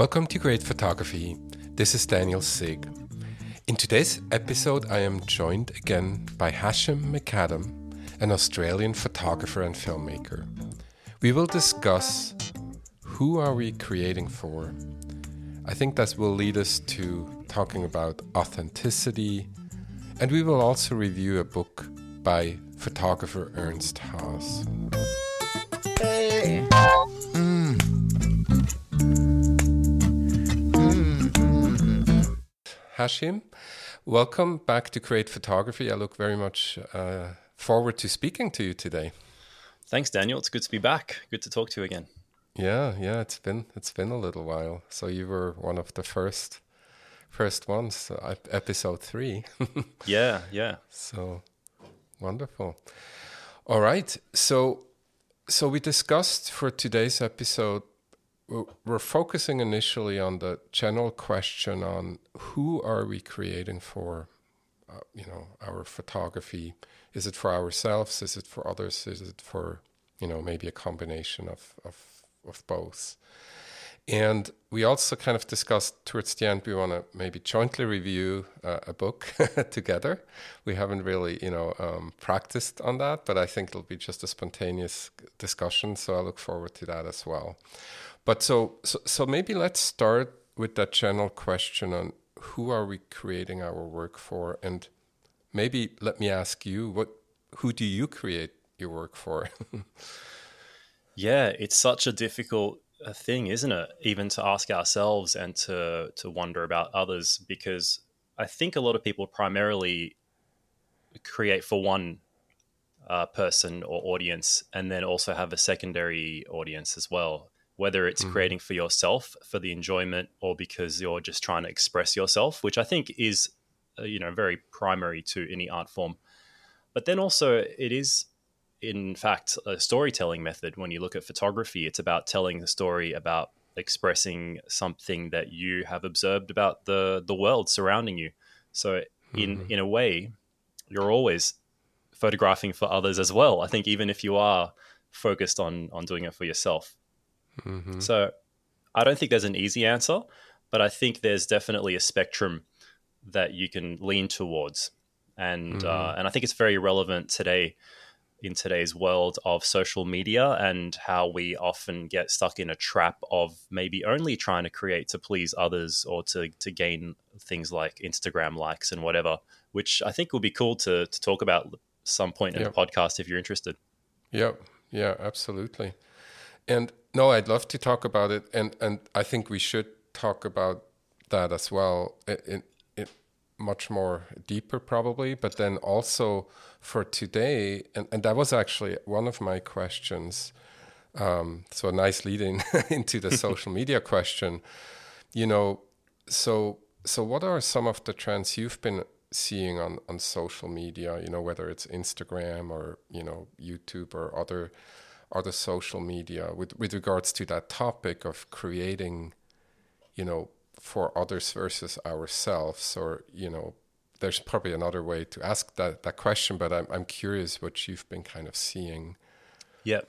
Welcome to Create Photography. This is Daniel Sig. In today's episode, I am joined again by Hashem McAdam, an Australian photographer and filmmaker. We will discuss who are we creating for. I think that will lead us to talking about authenticity, and we will also review a book by photographer Ernst Haas. Hashem. Welcome back to Create Photography. I look very much uh, forward to speaking to you today. Thanks, Daniel. It's good to be back. Good to talk to you again. Yeah, yeah. It's been it's been a little while. So you were one of the first first ones, so episode three. yeah, yeah. So wonderful. All right. So so we discussed for today's episode we're focusing initially on the general question on who are we creating for uh, you know our photography? Is it for ourselves? Is it for others? Is it for you know maybe a combination of of, of both? And we also kind of discussed towards the end we want to maybe jointly review uh, a book together. We haven't really you know um, practiced on that but i think it'll be just a spontaneous discussion so i look forward to that as well but so, so, so maybe let's start with that general question on who are we creating our work for, and maybe let me ask you, what, who do you create your work for? yeah, it's such a difficult uh, thing, isn't it? Even to ask ourselves and to to wonder about others, because I think a lot of people primarily create for one uh, person or audience, and then also have a secondary audience as well whether it's mm-hmm. creating for yourself for the enjoyment or because you're just trying to express yourself, which I think is, uh, you know, very primary to any art form. But then also, it is, in fact, a storytelling method. When you look at photography, it's about telling the story about expressing something that you have observed about the the world surrounding you. So, in mm-hmm. in a way, you're always photographing for others as well. I think even if you are focused on on doing it for yourself Mm-hmm. So I don't think there's an easy answer, but I think there's definitely a spectrum that you can lean towards, and mm-hmm. uh, and I think it's very relevant today in today's world of social media and how we often get stuck in a trap of maybe only trying to create to please others or to, to gain things like Instagram likes and whatever, which I think will be cool to, to talk about some point in yep. the podcast if you're interested. Yeah, yeah, absolutely. And no, I'd love to talk about it, and and I think we should talk about that as well. In, in much more deeper probably, but then also for today, and, and that was actually one of my questions. Um, so a nice lead in into the social media question. You know, so so what are some of the trends you've been seeing on on social media? You know, whether it's Instagram or you know YouTube or other or the social media with with regards to that topic of creating you know for others versus ourselves or you know there's probably another way to ask that that question but i'm i'm curious what you've been kind of seeing. Yeah.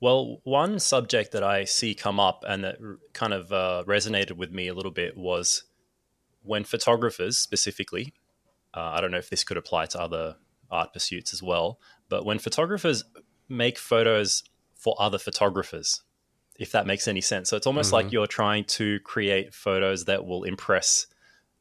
Well one subject that i see come up and that kind of uh, resonated with me a little bit was when photographers specifically uh, i don't know if this could apply to other art pursuits as well but when photographers make photos for other photographers, if that makes any sense. So it's almost mm-hmm. like you're trying to create photos that will impress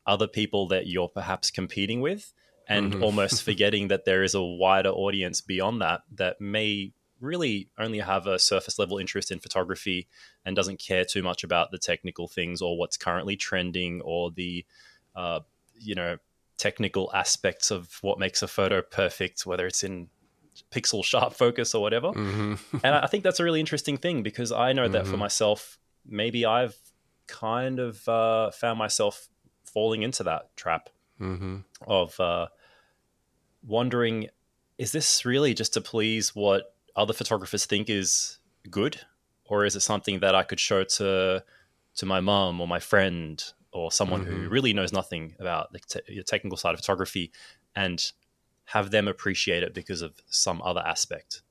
other people that you're perhaps competing with and mm-hmm. almost forgetting that there is a wider audience beyond that that may really only have a surface level interest in photography and doesn't care too much about the technical things or what's currently trending or the uh, you know technical aspects of what makes a photo perfect whether it's in pixel sharp focus or whatever. Mm-hmm. and I think that's a really interesting thing because I know mm-hmm. that for mm-hmm. myself, maybe I've kind of uh, found myself falling into that trap mm-hmm. of uh, wondering is this really just to please what other photographers think is good? Or is it something that I could show to to my mom or my friend or someone who mm-hmm. really knows nothing about the, te- the technical side of photography and have them appreciate it because of some other aspect.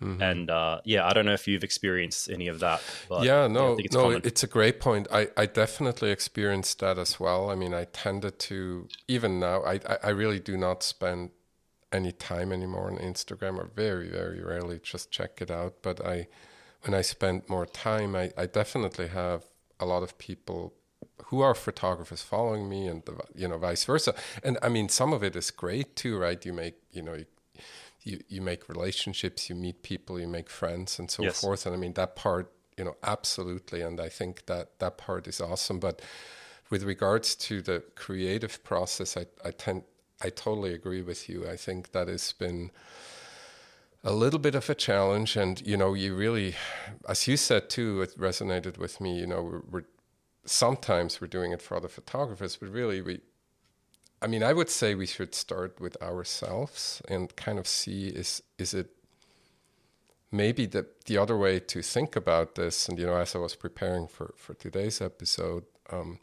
Mm-hmm. And uh, yeah, I don't know if you've experienced any of that. But yeah, no, it's no, common. it's a great point. I, I definitely experienced that as well. I mean, I tended to even now. I I really do not spend any time anymore on Instagram, or very very rarely just check it out. But I, when I spend more time, I I definitely have a lot of people who are photographers following me, and the, you know vice versa. And I mean, some of it is great too, right? You make you know. You, you, you make relationships, you meet people, you make friends, and so yes. forth. And I mean that part, you know, absolutely. And I think that that part is awesome. But with regards to the creative process, I, I tend I totally agree with you. I think that has been a little bit of a challenge, and you know, you really, as you said too, it resonated with me. You know, we're, we're sometimes we're doing it for other photographers, but really we I mean, I would say we should start with ourselves and kind of see is is it maybe the the other way to think about this. And you know, as I was preparing for for today's episode, um,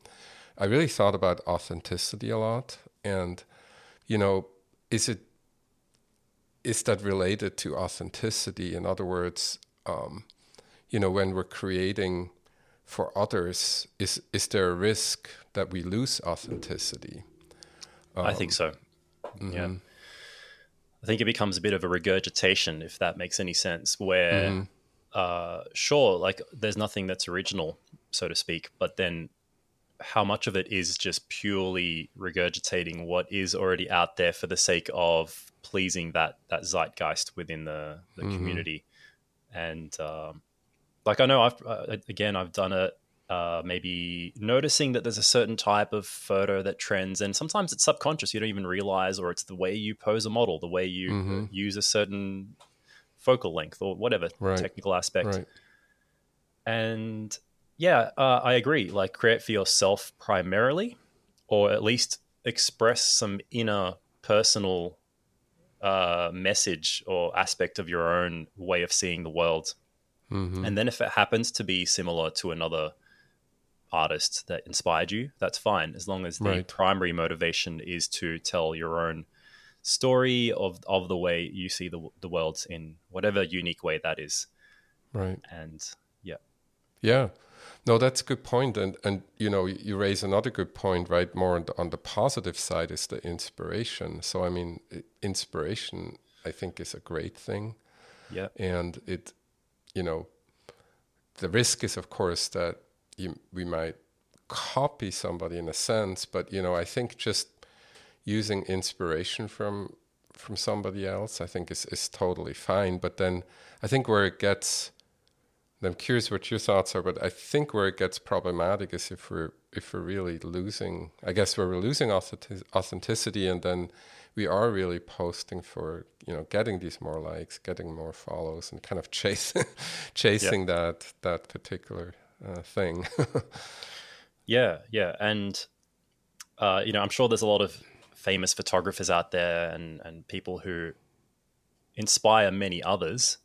I really thought about authenticity a lot. And you know, is it is that related to authenticity? In other words, um, you know, when we're creating for others, is is there a risk that we lose authenticity? Um, I think so. Mm-hmm. Yeah. I think it becomes a bit of a regurgitation, if that makes any sense, where, mm-hmm. uh, sure, like there's nothing that's original, so to speak, but then how much of it is just purely regurgitating what is already out there for the sake of pleasing that that zeitgeist within the, the mm-hmm. community and um, like i know i've uh, again i've done it uh, maybe noticing that there's a certain type of photo that trends, and sometimes it's subconscious. You don't even realize, or it's the way you pose a model, the way you mm-hmm. use a certain focal length, or whatever right. technical aspect. Right. And yeah, uh, I agree. Like, create for yourself primarily, or at least express some inner personal uh, message or aspect of your own way of seeing the world. Mm-hmm. And then if it happens to be similar to another artist that inspired you, that's fine. As long as the right. primary motivation is to tell your own story of of the way you see the the world in whatever unique way that is. Right. And yeah. Yeah. No, that's a good point, and and you know you raise another good point, right? More on the, on the positive side is the inspiration. So I mean, inspiration I think is a great thing. Yeah, and it, you know, the risk is of course that you, we might copy somebody in a sense, but you know, I think just using inspiration from from somebody else, I think is is totally fine. But then I think where it gets, I'm curious what your thoughts are, but I think where it gets problematic is if we're if we're really losing, I guess where we're losing authenticity, and then we are really posting for you know getting these more likes, getting more follows, and kind of chasing chasing yeah. that that particular uh, thing. yeah, yeah, and uh, you know, I'm sure there's a lot of famous photographers out there and and people who inspire many others.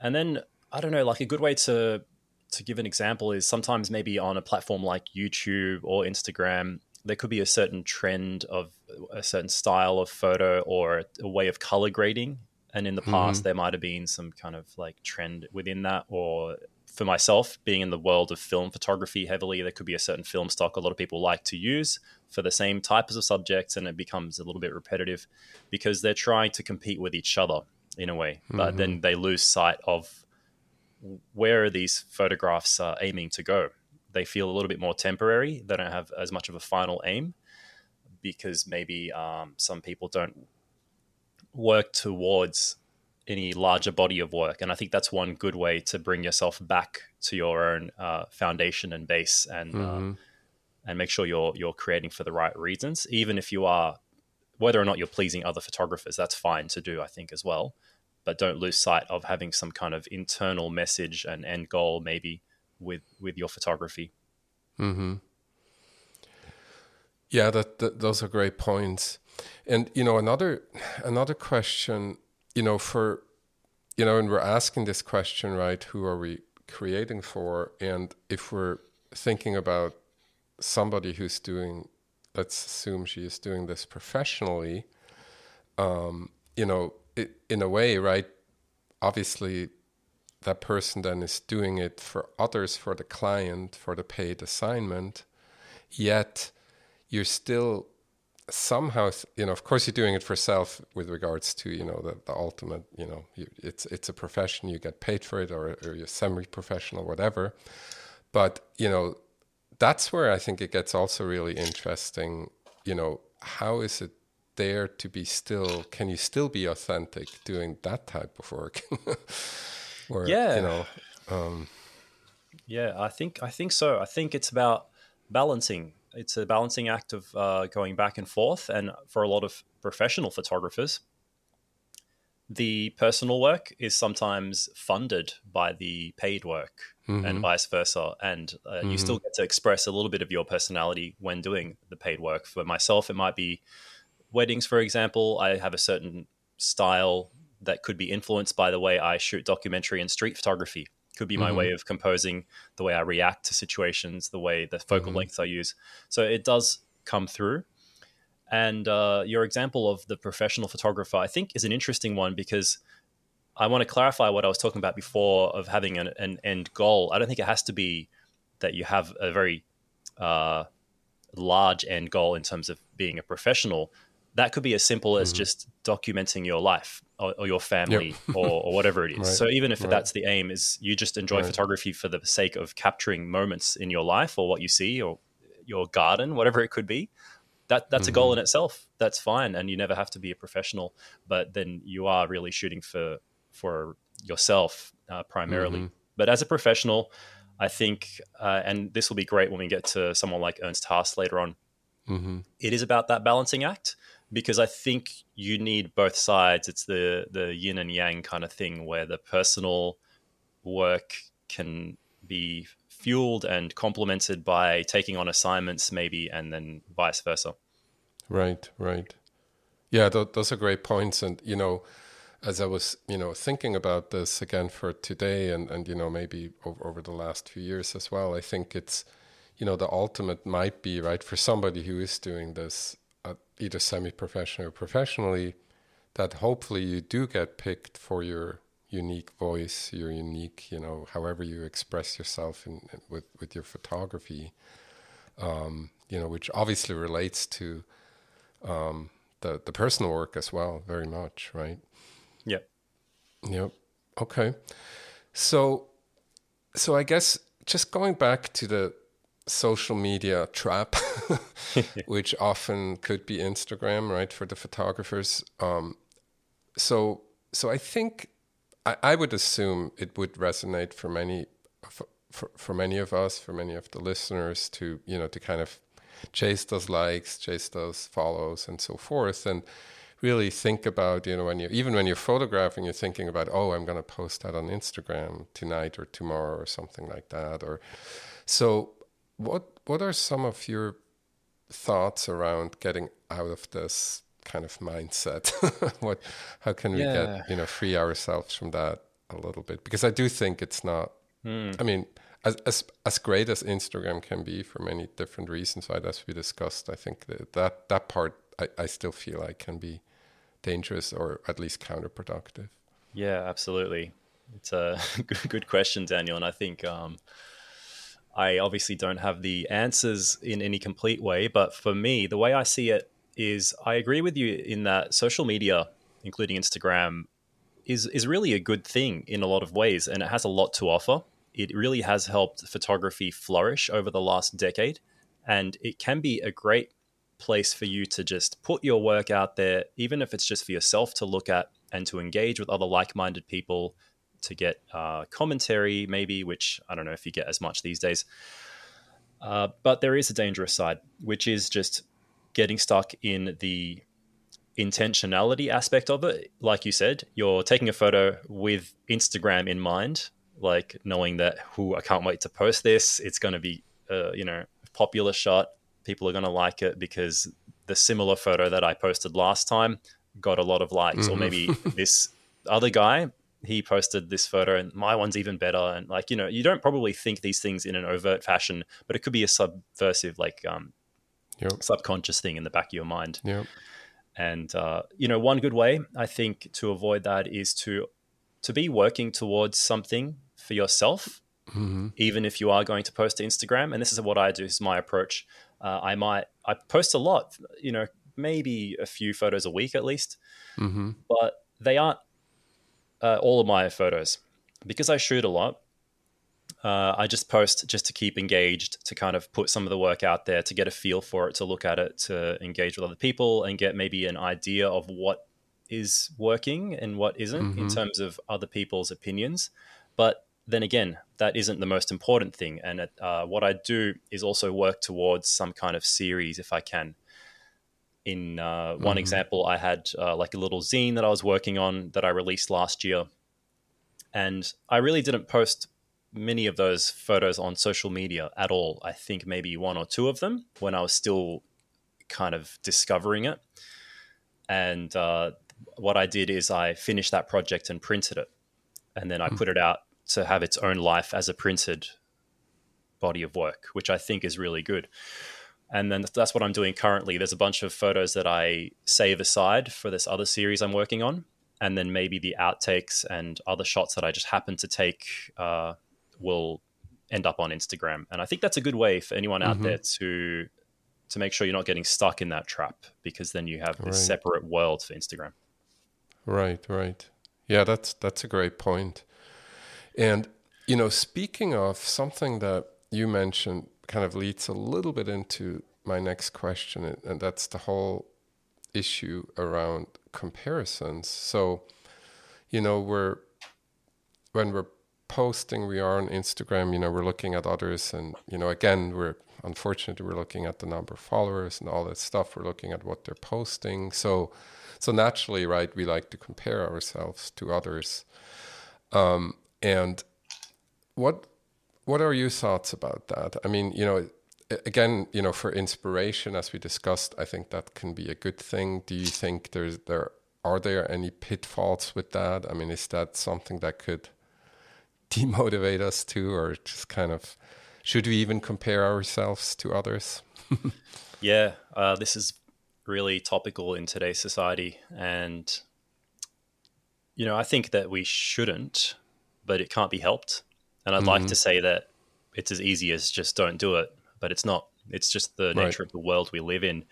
And then I don't know, like a good way to to give an example is sometimes maybe on a platform like YouTube or Instagram, there could be a certain trend of a certain style of photo or a way of color grading. And in the past, mm-hmm. there might have been some kind of like trend within that, or for myself, being in the world of film photography heavily, there could be a certain film stock a lot of people like to use for the same types of subjects, and it becomes a little bit repetitive because they're trying to compete with each other in a way, mm-hmm. but then mm-hmm. they lose sight of where are these photographs uh, aiming to go. They feel a little bit more temporary. They don't have as much of a final aim because maybe um, some people don't work towards any larger body of work. And I think that's one good way to bring yourself back to your own uh, foundation and base, and uh, mm-hmm. uh, and make sure you're you're creating for the right reasons. Even if you are, whether or not you're pleasing other photographers, that's fine to do. I think as well, but don't lose sight of having some kind of internal message and end goal, maybe with with your photography. Hmm. Yeah, that, that those are great points. And you know, another another question you know, for, you know, and we're asking this question, right? Who are we creating for? And if we're thinking about somebody who's doing, let's assume she is doing this professionally, um, you know, it, in a way, right? obviously that person then is doing it for others, for the client, for the paid assignment, yet you're still somehow you know of course you're doing it for self with regards to you know the, the ultimate you know you, it's it's a profession you get paid for it or, or you're semi-professional whatever. But you know that's where i think it gets also really interesting you know how is it there to be still can you still be authentic doing that type of work? Where, yeah. you know um, yeah i think i think so. I think it's about balancing it's a balancing act of uh, going back and forth. And for a lot of professional photographers, the personal work is sometimes funded by the paid work mm-hmm. and vice versa. And uh, mm-hmm. you still get to express a little bit of your personality when doing the paid work. For myself, it might be weddings, for example. I have a certain style that could be influenced by the way I shoot documentary and street photography could be my mm-hmm. way of composing the way I react to situations, the way the focal mm-hmm. lengths I use. So it does come through. And uh, your example of the professional photographer, I think, is an interesting one because I want to clarify what I was talking about before of having an, an end goal. I don't think it has to be that you have a very uh, large end goal in terms of being a professional. That could be as simple as mm-hmm. just documenting your life or, or your family yep. or, or, whatever it is. right. So even if right. that's the aim, is you just enjoy right. photography for the sake of capturing moments in your life or what you see or your garden, whatever it could be. That that's mm-hmm. a goal mm-hmm. in itself. That's fine, and you never have to be a professional. But then you are really shooting for for yourself uh, primarily. Mm-hmm. But as a professional, I think, uh, and this will be great when we get to someone like Ernst Haas later on. Mm-hmm. It is about that balancing act because I think you need both sides. It's the the yin and yang kind of thing where the personal work can be fueled and complemented by taking on assignments maybe and then vice versa. Right, right. Yeah, th- those are great points and you know as I was, you know, thinking about this again for today and and you know maybe over, over the last few years as well, I think it's you know the ultimate might be right for somebody who is doing this either semi-professional or professionally, that hopefully you do get picked for your unique voice, your unique, you know, however you express yourself in, in with with your photography, um, you know, which obviously relates to um, the the personal work as well, very much, right? Yep. Yep. Okay. So, so I guess just going back to the social media trap, which often could be Instagram, right, for the photographers. Um, so, so I think I, I, would assume it would resonate for many, for, for, for many of us, for many of the listeners, to you know, to kind of chase those likes, chase those follows, and so forth, and really think about you know when you even when you're photographing, you're thinking about oh, I'm going to post that on Instagram tonight or tomorrow or something like that, or so what what are some of your thoughts around getting out of this kind of mindset? what how can we yeah. get you know free ourselves from that a little bit? Because I do think it's not. Mm. I mean, as, as as great as Instagram can be for many different reasons, right? As we discussed, I think that that, that part I, I still feel like can be dangerous or at least counterproductive. Yeah, absolutely. It's a good question, Daniel, and I think. Um, I obviously don't have the answers in any complete way, but for me, the way I see it is I agree with you in that social media, including Instagram, is is really a good thing in a lot of ways and it has a lot to offer. It really has helped photography flourish over the last decade and it can be a great place for you to just put your work out there even if it's just for yourself to look at and to engage with other like-minded people to get uh, commentary, maybe, which I don't know if you get as much these days. Uh, but there is a dangerous side, which is just getting stuck in the intentionality aspect of it. Like you said, you're taking a photo with Instagram in mind, like knowing that, who I can't wait to post this. It's going to be, uh, you know, popular shot. People are going to like it because the similar photo that I posted last time got a lot of likes, mm-hmm. or maybe this other guy he posted this photo and my one's even better and like you know you don't probably think these things in an overt fashion but it could be a subversive like um yep. subconscious thing in the back of your mind yep. and uh, you know one good way i think to avoid that is to to be working towards something for yourself, Mm-hmm. even if you are going to post to Instagram. And this is what I do. This is my approach. Uh, I might I post a lot, you know, maybe a few photos a week at least, Mm-hmm. but they aren't uh, all of my photos because I shoot a lot. Uh, I just post just to keep engaged, to kind of put some of the work out there, to get a feel for it, to look at it, to engage with other people, and get maybe an idea of what is working and what isn't in Mhm. terms of other people's opinions. But then again, that isn't the most important thing. And it, uh, what I do is also work towards some kind of series if I can. In uh, one Mhm. example, I had uh, like a little zine that I was working on that I released last year. And I really didn't post many of those photos on social media at all. I think maybe one or two of them when I was still kind of discovering it. And uh, what I did is I finished that project and printed it. And then I Hmm. put it out to have its own life as a printed body of work, which I think is really good. And then that's what I'm doing currently. There's a bunch of photos that I save aside for this other series I'm working on. And then maybe the outtakes and other shots that I just happen to take uh, will end up on Instagram. And I think that's a good way for anyone out Mhm. there to to make sure you're not getting stuck in that trap because then you have this Right. separate world for Instagram. Right, right. Yeah, that's that's a great point. And you know, speaking of something that you mentioned kind of leads a little bit into my next question and- that's the whole issue around comparisons. So, you know, we're when we're posting, we are on Instagram, you know, we're looking at others and you know, again, we're unfortunately we're looking at the number of followers and all that stuff. We're looking at what they're posting. So so naturally, right, we like to compare ourselves to others. Um, and what what are your thoughts about that? I mean, you know, again, you know, for inspiration, as we discussed, I think that can be a good thing. Do you think there's there are there any pitfalls with that? I mean, is that something that could demotivate us too, or just kind of should we even compare ourselves to others? Yeah, uh, this is really topical in today's society. And, you know, I think that we shouldn't, but it can't be helped. And I'd like Mhm. to say that it's as easy as just don't do it, but it's not. It's just the Right. nature of the world we live in.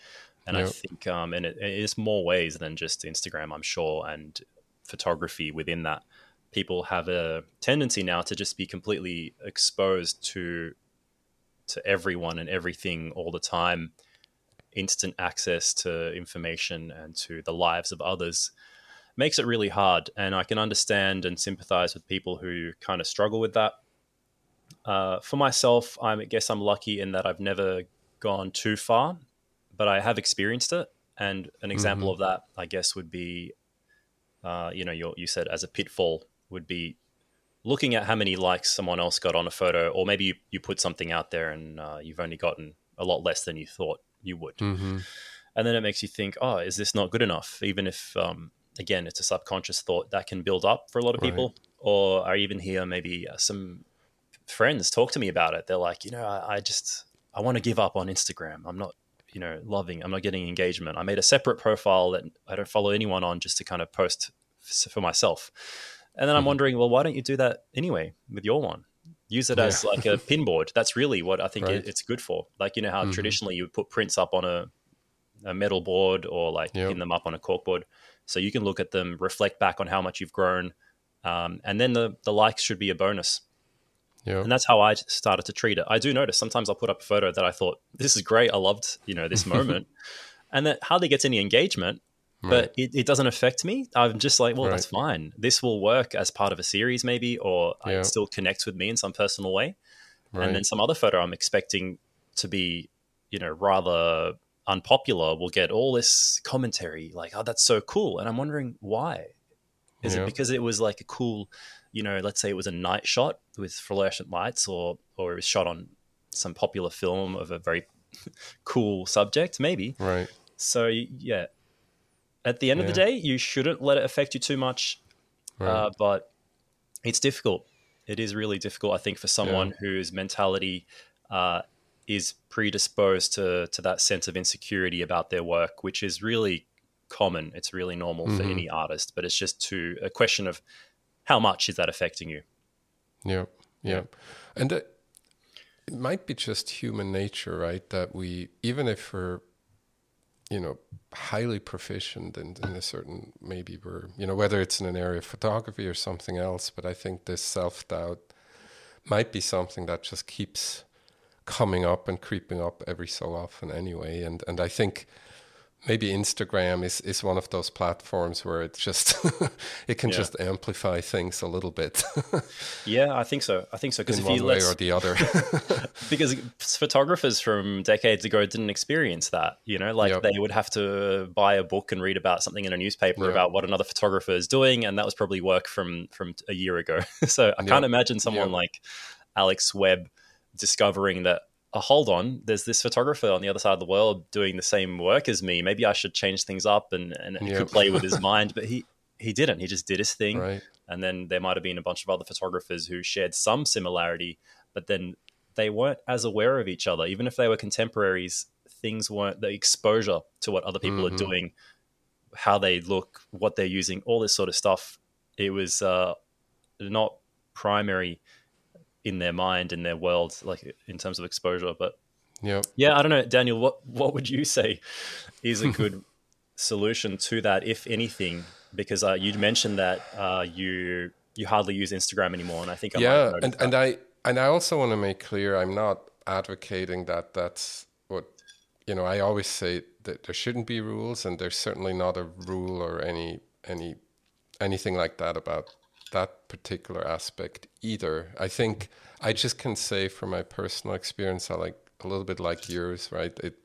And I think, um, and it, it's more ways than just Instagram, I'm sure, and photography within that. People have a tendency now to just be completely exposed to to everyone and everything all the time instant access to information and to the lives of others makes it really hard and i can understand and sympathize with people who kind of struggle with that uh, for myself I'm- i guess i'm lucky in that i've never gone too far but i have experienced it and an example of that i guess would be uh, you know you you said as a pitfall would be looking at how many likes someone else got on a photo, or maybe you, you put something out there and uh, you've only gotten a lot less than you thought you would. Mm-hmm. And then it makes you think, oh, is this not good enough? Even if, um, again, it's a subconscious thought that can build up for a lot of Right. people. Or I even hear maybe uh, some friends talk to me about it. They're like, you know, I, I just, I want to give up on Instagram. I'm not, you know, loving, I'm not getting engagement. I made a separate profile that I don't follow anyone on just to kind of post for myself. And then I'm Mhm. wondering, well, why don't you do that anyway with your one? Use it as like a pinboard. That's really what I think Right. it, it's good for. Like, you know, how Mhm. traditionally you would put prints up on a, a metal board or like Yep. pin them up on a corkboard. So you can look at them, reflect back on how much you've grown. Um, and then the, the likes should be a bonus. Yeah. And that's how I started to treat it. I do notice sometimes I'll put up a photo that I thought, this is great. I loved, you know, this moment. and that hardly gets any engagement but it, it doesn't affect me. I'm just like, well, that's fine. This will work as part of a series, maybe, or Yeah. it still connects with me in some personal way. right. And then some other photo I'm expecting to be, you know, rather unpopular will get all this commentary like, oh, that's so cool. And I'm wondering why. Is Yeah. it because it was like a cool, you know, let's say it was a night shot with fluorescent lights, or or it was shot on some popular film of a very cool subject, maybe. right. So yeah, at the end of the day, you shouldn't let it affect you too much. Right. Uh, but it's difficult. It is really difficult, I think, for someone whose mentality uh, is predisposed to to that sense of insecurity about their work, which is really common. It's really normal for Mhm. any artist, but it's just to a question of how much is that affecting you? Yeah, yeah, and it, it might be just human nature, right? That we, even if we're, you know, highly proficient in, in a certain, maybe we're, you know, whether it's in an area of photography or something else, but I think this self doubt might be something that just keeps coming up and creeping up every so often anyway. And and I think maybe Instagram is, is one of those platforms where it's just it can yeah. just amplify things a little bit. yeah, I think so. I think so because if one you way or the other, because photographers from decades ago didn't experience that. You know, like yep. they would have to buy a book and read about something in a newspaper yep. about what another photographer is doing, and that was probably work from from a year ago. so I can't imagine someone like Alex Webb discovering that oh, hold on, there's this photographer on the other side of the world doing the same work as me. Maybe I should change things up and, and yep. play with his mind. But he, he didn't. He just did his thing. Right. And then there might have been a bunch of other photographers who shared some similarity, but then they weren't as aware of each other. Even if they were contemporaries, things weren't the exposure to what other people mm-hmm. are doing, how they look, what they're using, all this sort of stuff. It was uh, not primary in their mind in their world like in terms of exposure but yeah yeah i don't know. Daniel what what would you say is a good solution to that if anything? Because uh, you mentioned that uh, you you hardly use instagram anymore and i think I yeah and, and i and i also want to make clear i'm not advocating that that's what you know i always say that there shouldn't be rules and there's certainly not a rule or any any anything like that about that particular aspect either. I think I just can say from my personal experience, I like a little bit like yours, right? It,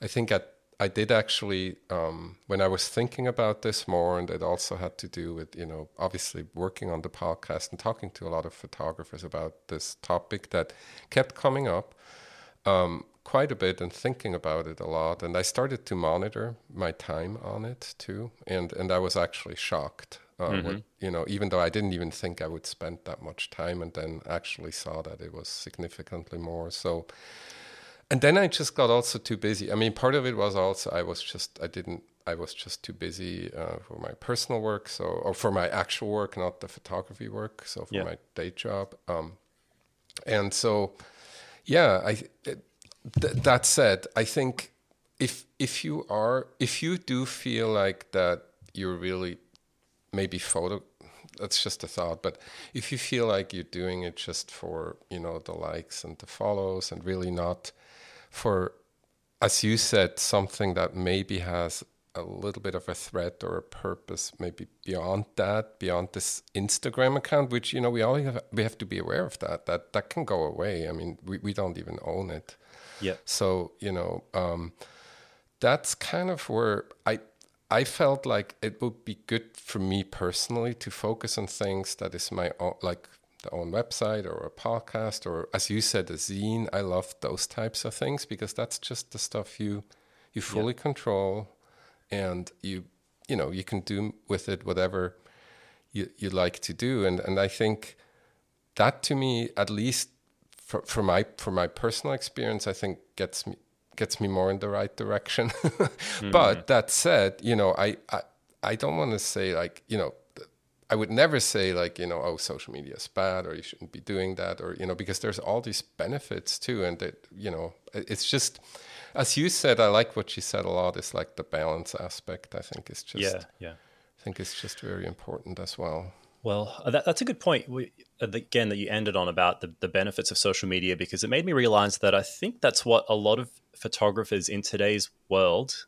I think I, I did actually um, when I was thinking about this more, and it also had to do with you know obviously working on the podcast and talking to a lot of photographers about this topic that kept coming up. Um, quite a bit and thinking about it a lot and i started to monitor my time on it too and and i was actually shocked uh, mm-hmm. what, you know, even though I didn't even think I would spend that much time, and then actually saw that it was significantly more. So, and then I just got also too busy. I mean, part of it was also I was just I didn't I was just too busy uh, for my personal work, so or for my actual work, not the photography work. So for yeah. my day job, um, and so yeah, I. It, th- that said, I think if if you are if you do feel like that you're really maybe photo that's just a thought but if you feel like you're doing it just for you know the likes and the follows and really not for as you said something that maybe has a little bit of a threat or a purpose maybe beyond that beyond this instagram account which you know we all have we have to be aware of that that that can go away. I mean we, we don't even own it. Yeah. So you know um that's kind of where i I felt like it would be good for me personally to focus on things that is my own, like the own website or a podcast or, as you said, a zine. I love those types of things because that's just the stuff you you fully yeah. control, and you you know you can do with it whatever you you like to do. And and I think that to me, at least for, for my for my personal experience, I think gets me gets me more in the right direction. mm-hmm. But that said, you know, I, I, I don't want to say like, you know, I would never say like, you know, oh, social media is bad or you shouldn't be doing that or, you know, because there's all these benefits too. And that, you know, it's just, as you said, I like what you said a lot. Is like the balance aspect. I think is just, yeah, yeah. I think it's just very important as well. Well, uh, that, that's a good point. We, uh, again, that you ended on about the, the benefits of social media, because it made me realize that I think that's what a lot of photographers in today's world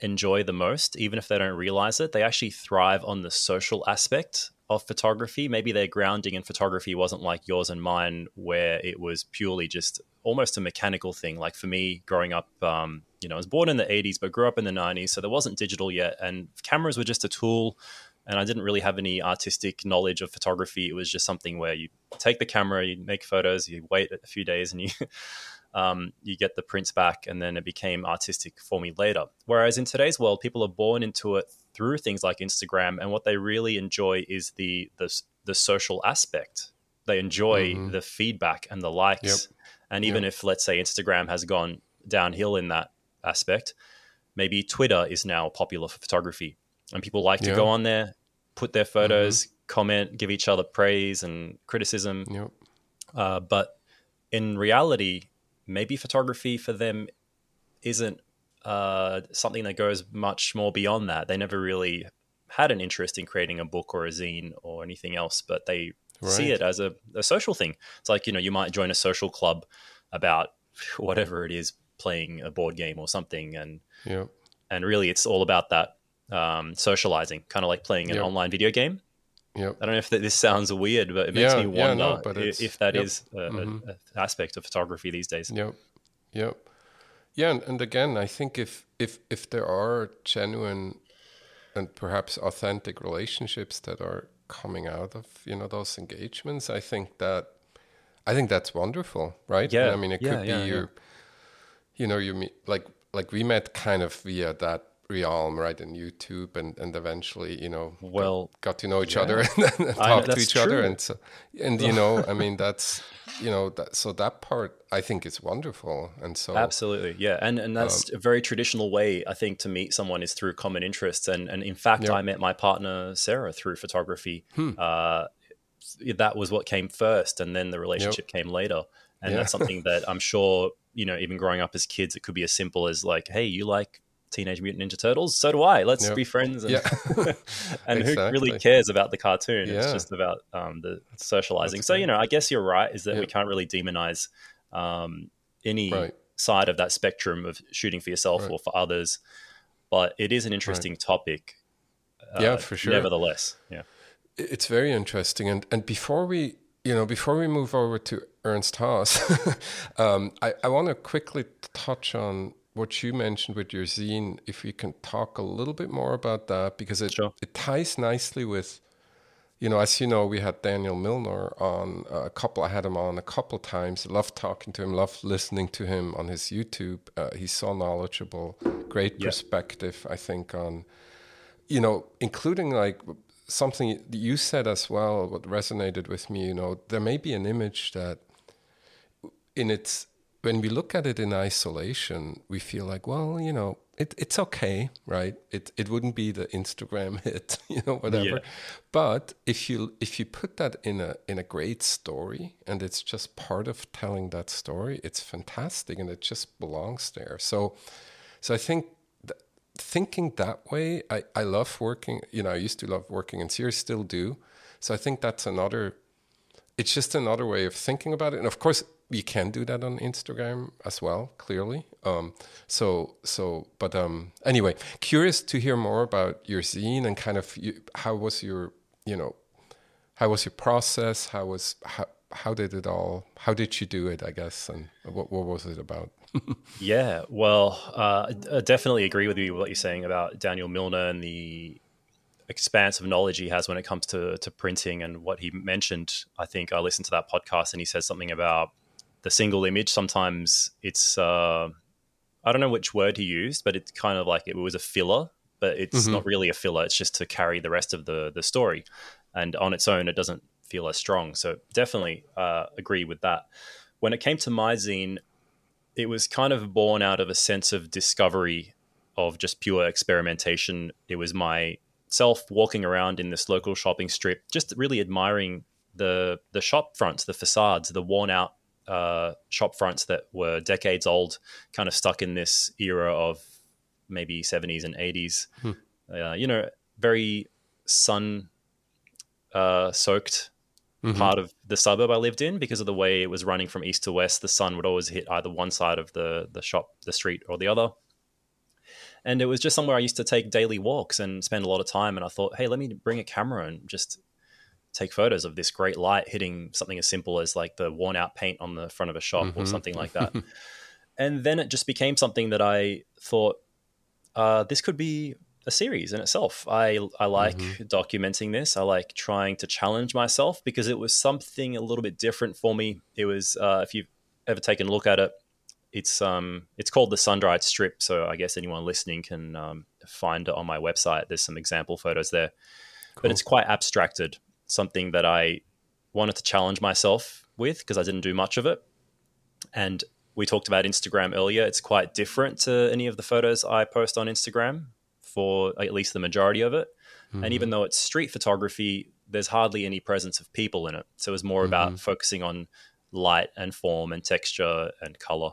enjoy the most, even if they don't realize it. They actually thrive on the social aspect of photography. Maybe their grounding in photography wasn't like yours and mine, where it was purely just almost a mechanical thing. Like for me, growing up, um, you know, I was born in the 80s, but grew up in the 90s. So there wasn't digital yet. And cameras were just a tool. And I didn't really have any artistic knowledge of photography. It was just something where you take the camera, you make photos, you wait a few days, and you um, you get the prints back, and then it became artistic for me later. Whereas in today's world, people are born into it through things like Instagram, and what they really enjoy is the the, the social aspect. They enjoy mm-hmm. the feedback and the likes, yep. and even yep. if let's say Instagram has gone downhill in that aspect, maybe Twitter is now popular for photography, and people like to go on there, put their photos, mm-hmm. comment, give each other praise and criticism. Yep. Uh, but in reality, maybe photography for them isn't uh, something that goes much more beyond that. They never really had an interest in creating a book or a zine or anything else, but they right. see it as a, a social thing. It's like, you know, you might join a social club about whatever it is, playing a board game or something. And, yep. and really it's all about that um, socializing, kind of like playing an yep. online video game. Yep. I don't know if this sounds weird, but it makes yeah, me wonder yeah, no, if that yep. is mm-hmm. an aspect of photography these days. Yep. Yep. Yeah, and, and again, I think if if if there are genuine and perhaps authentic relationships that are coming out of you know those engagements, I think that I think that's wonderful, right? Yeah. I mean, it yeah, could be your, you know, you meet like like we met kind of via that realm, right, in YouTube, and and eventually, you know, well, got, got to know each yeah. other and, talk to each true. other, and so, and you know, I mean, that's you know, that so that part I think is wonderful, and so absolutely, yeah, and and that's um, a very traditional way I think to meet someone is through common interests, and and in fact, yep. I met my partner Sarah through photography. Hmm. Uh, that was what came first, and then the relationship yep. came later. And yeah. that's something that I'm sure, you know, even growing up as kids, it could be as simple as like, hey, you like Teenage Mutant Ninja Turtles. So do I. Let's yep. be friends. And, yeah. and exactly. who really cares about the cartoon? Yeah. It's just about um, the socializing. That's so, you know, I guess you're right, is that yep. we can't really demonize um, any right. side of that spectrum of shooting for yourself right. or for others. But it is an interesting right. topic. Uh, yeah, for sure. Nevertheless, yeah. It's very interesting. And, and before we you know, before we move over to Ernst Haas, um, I, I want to quickly touch on what you mentioned with your zine, if we can talk a little bit more about that, because it, sure. it ties nicely with, you know, as you know, we had Daniel Milnor on a couple, I had him on a couple times. Loved talking to him, loved listening to him on his YouTube. Uh, he's so knowledgeable, great yeah. perspective, I think, on, you know, including like something that you said as well, what resonated with me, you know, there may be an image that in its when we look at it in isolation, we feel like, well, you know, it, it's okay, right? It it wouldn't be the Instagram hit, you know, whatever. Yeah. But if you if you put that in a in a great story and it's just part of telling that story, it's fantastic and it just belongs there. So so I think th- thinking that way, I, I love working, you know, I used to love working in series, still do. So I think that's another it's just another way of thinking about it. And of course, you can do that on Instagram as well, clearly. Um, so, so, but um, anyway, curious to hear more about your zine and kind of you, how was your, you know, how was your process? How was how how did it all? How did you do it? I guess, and what what was it about? yeah, well, uh, I definitely agree with you what you're saying about Daniel Milnor and the expanse of knowledge he has when it comes to to printing and what he mentioned. I think I listened to that podcast and he says something about the single image. Sometimes it's uh, I don't know which word he used, but it's kind of like it was a filler, but it's mm-hmm. not really a filler. It's just to carry the rest of the the story, and on its own, it doesn't feel as strong. So definitely uh, agree with that. When it came to my zine, it was kind of born out of a sense of discovery of just pure experimentation. It was my self walking around in this local shopping strip, just really admiring the the shop fronts, the facades, the worn out uh, shop fronts that were decades old, kind of stuck in this era of maybe 70s and 80s. Hmm. Uh, you know, very sun uh, soaked mm-hmm. part of the suburb I lived in because of the way it was running from east to west. The sun would always hit either one side of the the shop, the street, or the other. And it was just somewhere I used to take daily walks and spend a lot of time. And I thought, hey, let me bring a camera and just take photos of this great light hitting something as simple as like the worn out paint on the front of a shop mm-hmm. or something like that. and then it just became something that I thought uh, this could be a series in itself. I I like mm-hmm. documenting this. I like trying to challenge myself because it was something a little bit different for me. It was uh, if you've ever taken a look at it, it's um it's called the sun dried strip. So I guess anyone listening can um, find it on my website. There's some example photos there, cool. but it's quite abstracted something that I wanted to challenge myself with because I didn't do much of it. And we talked about Instagram earlier. It's quite different to any of the photos I post on Instagram for at least the majority of it. Mm-hmm. And even though it's street photography, there's hardly any presence of people in it. So it was more mm-hmm. about focusing on light and form and texture and color.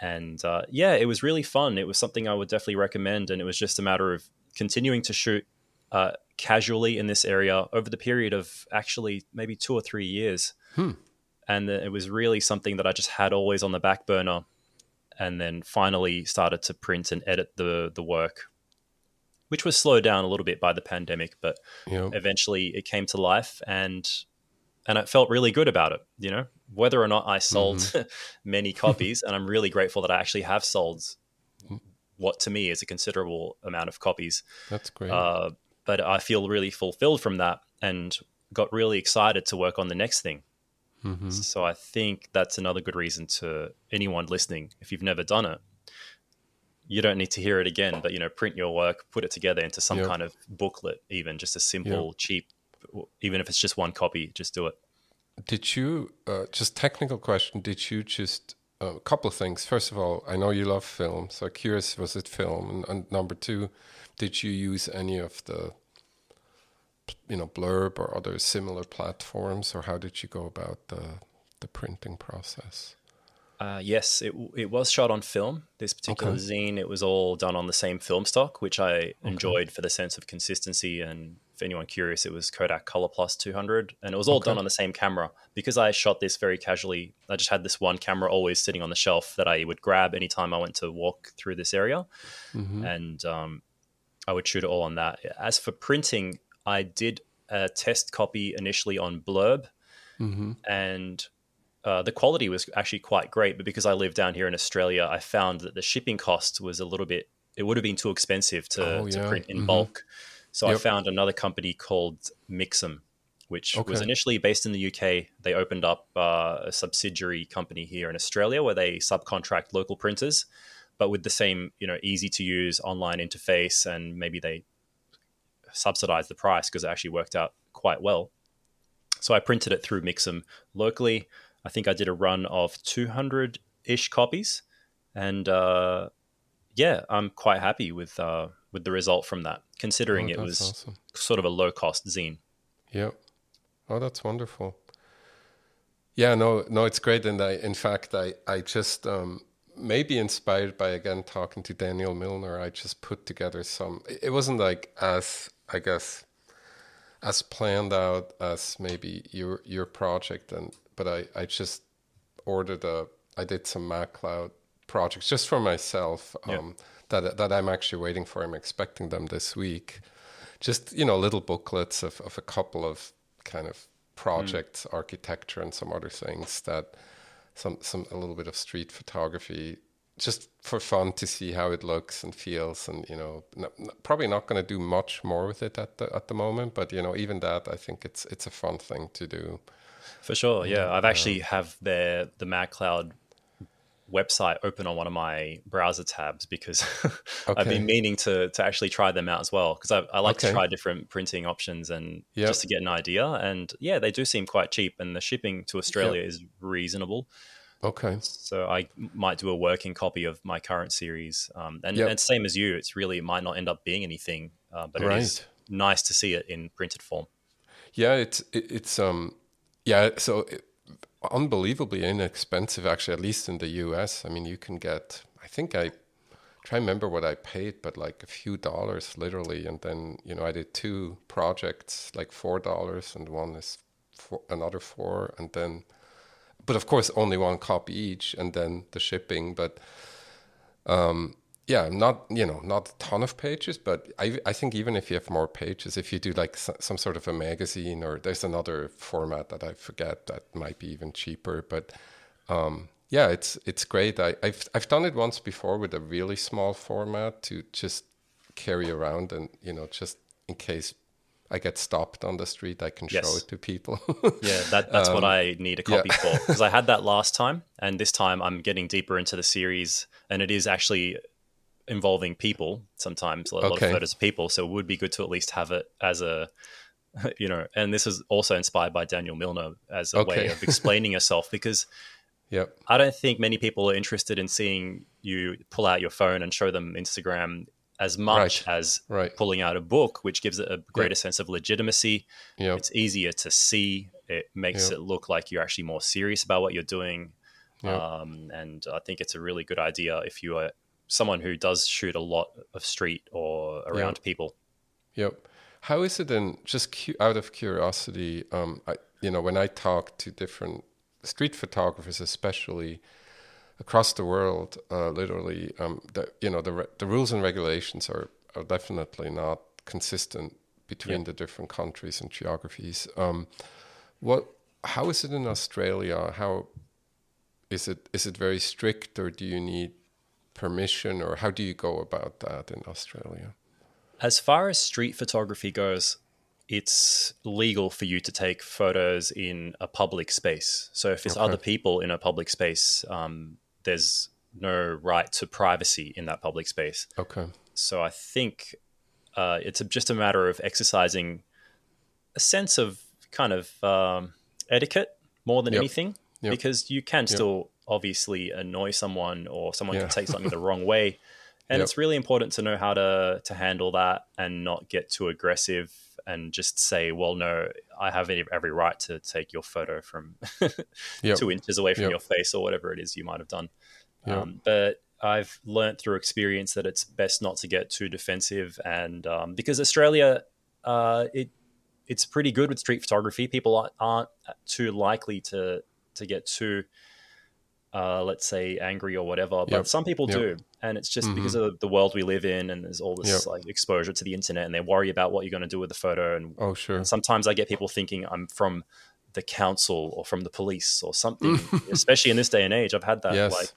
And uh, yeah, it was really fun. It was something I would definitely recommend. And it was just a matter of continuing to shoot uh, casually in this area over the period of actually maybe two or three years. Hmm. And it was really something that I just had always on the back burner. And then finally started to print and edit the the work, which was slowed down a little bit by the pandemic, but yep. eventually it came to life and and it felt really good about it. You know, whether or not I sold mm-hmm. many copies, and I'm really grateful that I actually have sold what to me is a considerable amount of copies. That's great. Uh, but I feel really fulfilled from that and got really excited to work on the next thing. Mm-hmm. So I think that's another good reason to anyone listening, if you've never done it, you don't need to hear it again, but you know, print your work, put it together into some yep. kind of booklet, even just a simple, yep. cheap, even if it's just one copy, just do it. Did you, uh, just technical question, did you just, uh, a couple of things. First of all, I know you love film, so curious, was it film? And, and number two, did you use any of the you know blurb or other similar platforms or how did you go about the the printing process uh, yes, it it was shot on film. This particular okay. zine, it was all done on the same film stock, which I okay. enjoyed for the sense of consistency. And for anyone curious, it was Kodak Color Plus 200, and it was all okay. done on the same camera. Because I shot this very casually, I just had this one camera always sitting on the shelf that I would grab anytime I went to walk through this area, mm-hmm. and um, I would shoot it all on that. As for printing, I did a test copy initially on Blurb, mm-hmm. and uh, the quality was actually quite great. But because I live down here in Australia, I found that the shipping cost was a little bit. It would have been too expensive to, oh, yeah. to print in mm-hmm. bulk. So yep. I found another company called Mixam, which okay. was initially based in the UK. They opened up uh, a subsidiary company here in Australia where they subcontract local printers but with the same you know easy to use online interface and maybe they subsidize the price because it actually worked out quite well. So i printed it through mixam locally. I think i did a run of 200 ish copies and uh, yeah i'm quite happy with uh, with the result from that considering oh, it was awesome. sort of a low cost zine. Yep. Oh that's wonderful. Yeah no no it's great. And i in fact i i just um maybe inspired by again talking to Daniel Milnor, I just put together some. It wasn't like as I guess as planned out as maybe your your project, and but I I just ordered a. I did some MagCloud projects just for myself um, that that I'm actually waiting for. I'm expecting them this week. Just you know, little booklets of of a couple of kind of projects, mm. architecture, and some other things that some some a little bit of street photography just for fun to see how it looks and feels and you know probably not going to do much more with it at the at the moment but you know even that i think it's it's a fun thing to do. For sure yeah. I've uh, actually have the the MagCloud website open on one of my browser tabs because okay. I've been meaning to to actually try them out as well because I, I, like okay. to try different printing options and yep. just to get an idea. And yeah, they do seem quite cheap, and the shipping to Australia yep. is reasonable. Okay. So I might do a working copy of my current series, um, and, yep. and same as you, it's really it might not end up being anything, uh, but right. it is nice to see it in printed form. Yeah, it's it, it's um yeah so. It, unbelievably inexpensive actually at least in the US I mean you can get I think I try to remember what I paid but like a few dollars literally. And then you know I did two projects like four dollars and one is for another four. And then but of course only one copy each and then the shipping. But um yeah, not you know not a ton of pages, but I I think even if you have more pages, if you do like some sort of a magazine or there's another format that I forget that might be even cheaper, but um, yeah, it's it's great. I, I've I've done it once before with a really small format to just carry around and you know just in case I get stopped on the street, I can yes. show it to people. yeah, that, that's um, what I need a copy yeah. for because I had that last time, and this time I'm getting deeper into the series, and it is actually involving people sometimes a lot okay. of photos of people so it would be good to at least have it as a you know and this is also inspired by daniel milnor as a okay. way of explaining yourself because yep. i don't think many people are interested in seeing you pull out your phone and show them instagram as much Right. as Right. pulling out a book, which gives it a greater sense of legitimacy. Yeah. It's easier to see. It makes Yeah. it look like you're actually more serious about what you're doing. Um, and I think it's a really good idea if you are someone who does shoot a lot of street or around people. Yep. How is it then? just cu- out of curiosity? Um, I, you know, when I talk to different street photographers, especially across the world, uh, literally, um, the you know the re- the rules and regulations are are definitely not consistent between Yeah. the different countries and geographies. Um, what? How is it in Australia? How is it? Is it very strict, or do you need permission, or how do you go about that in Australia? As far as street photography goes, it's legal for you to take photos in a public space. So if it's Okay. other people in a public space, um, there's no right to privacy in that public space. Okay. So I think uh, it's just a matter of exercising a sense of kind of um, etiquette more than Yep. anything, Yep. because you can still obviously annoy someone or someone Yeah. can take something the wrong way, and Yep. it's really important to know how to to handle that and not get too aggressive and just say, "Well, no, I have every, right to take your photo from Yep. two inches away from Yep. your face or whatever it is you might have done." Um, but I've learned through experience that it's best not to get too defensive, and um, because Australia, uh, it it's pretty good with street photography. People aren't, aren't too likely to to get too, uh, let's say, angry or whatever. But Yep. some people Yep. do, and it's just Mhm. because of the world we live in, and there's all this Yep. like exposure to the internet, and they worry about what you're going to do with the photo. And, Oh, sure. and sometimes I get people thinking I'm from the council or from the police or something. Especially in this day and age, I've had that. Yes. Like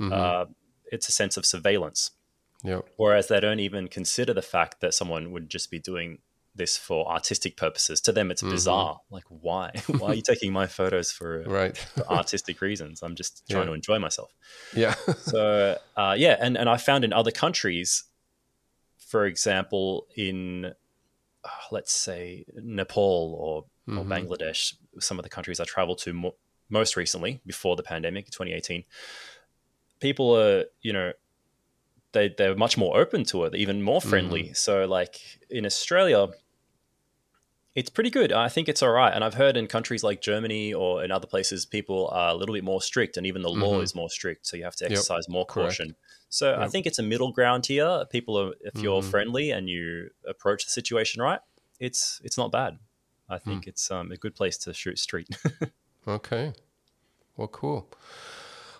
Mhm. uh, it's a sense of surveillance. Yep. Whereas they don't even consider the fact that someone would just be doing this for artistic purposes. To them, it's Mhm. bizarre. Like, why? why are you taking my photos for, Right. for artistic reasons? I'm just trying Yeah. to enjoy myself. yeah. So, uh, yeah, and, and I found in other countries, for example, in uh, let's say Nepal or, or Mhm. Bangladesh, some of the countries I traveled to mo- most recently before the pandemic, 2018, people are, you know, they they're much more open to it, even more friendly. So, like in Australia, it's pretty good. I think it's all right. And I've heard in countries like Germany or in other places, people are a little bit more strict, and even the law Mhm. is more strict. So you have to Yep, exercise more correct. caution. So I think it's a middle ground here. People are, if you're Mhm. friendly and you approach the situation right, it's it's not bad. I think it's um, a good place to shoot street. Okay. Well, cool.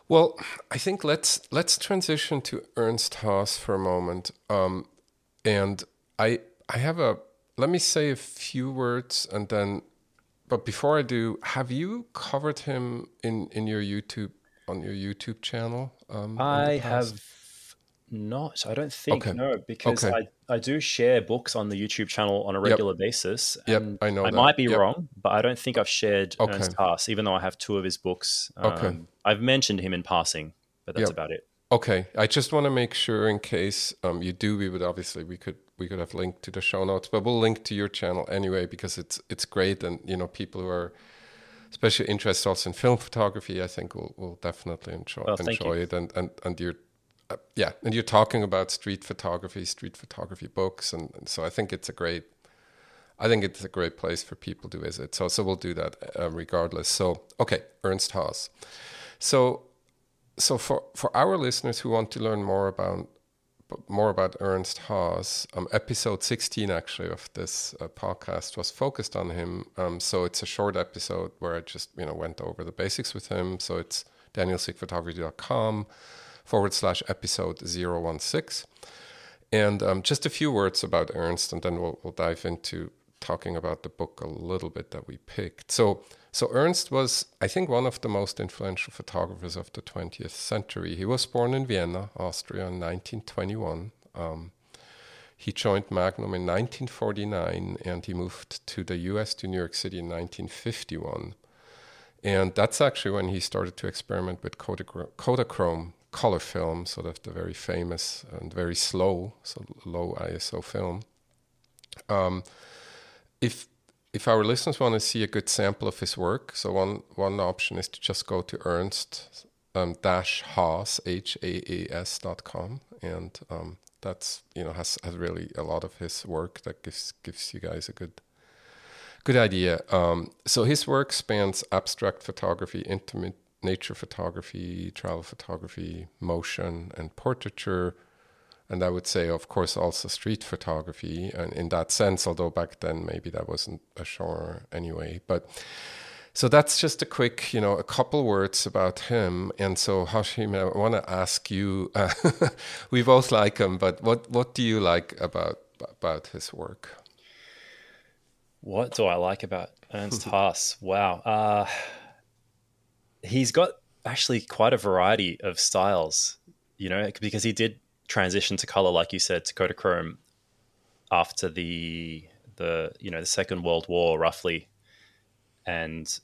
Well, I think let's let's transition to Ernst Haas for a moment. Um, and I I have a let me say a few words and then but before I do, have you covered him in in your YouTube on your YouTube channel? Um, I have not. I don't think Okay. no, because Okay. I, I do share books on the YouTube channel on a regular basis. Yep, I know I that. might be Yep. wrong, but I don't think I've shared Okay. Ernst Haas, even though I have two of his books. Okay. Um, I've mentioned him in passing, but that's Yep. about it. Okay, I just want to make sure in case um, you do, we would obviously we could we could have linked to the show notes, but we'll link to your channel anyway because it's it's great and you know people who are especially interested also in film photography, I think will will definitely enjoy Well, enjoy it and and and you're uh, yeah and you're talking about street photography, street photography books, and, and so I think it's a great. I think it's a great place for people to visit. So, so we'll do that uh, regardless. So, okay, Ernst Haas. So, so for, for our listeners who want to learn more about more about Ernst Haas, um, episode 16 actually of this uh, podcast was focused on him. Um, so it's a short episode where I just you know went over the basics with him. So it's danielsigphotography.com forward slash episode 016. And um, just a few words about Ernst, and then we'll, we'll dive into talking about the book a little bit that we picked. So, so Ernst was, I think, one of the most influential photographers of the 20th century. He was born in Vienna, Austria, in 1921. Um, he joined Magnum in 1949, and he moved to the U.S. to New York City in 1951. And that's actually when he started to experiment with Kodachrome, color film, sort of the very famous and very slow, so low ISO film. Um, if if our listeners want to see a good sample of his work, so one one option is to just go to Ernst um, dash Haas H A A S dot com, and um, that's you know has has really a lot of his work that gives gives you guys a good good idea. Um, so his work spans abstract photography, intimate nature photography, travel photography, motion, and portraiture. And I would say, of course, also street photography. And in that sense, although back then maybe that wasn't a genre anyway. But so that's just a quick, you know, a couple words about him. And so, Hashem, I want to ask you. Uh, we both like him, but what what do you like about about his work? What do I like about Ernst Haas? Wow, uh, he's got actually quite a variety of styles. You know, because he did transition to color, like you said, to Kodachrome after the the you know the Second World War, roughly, and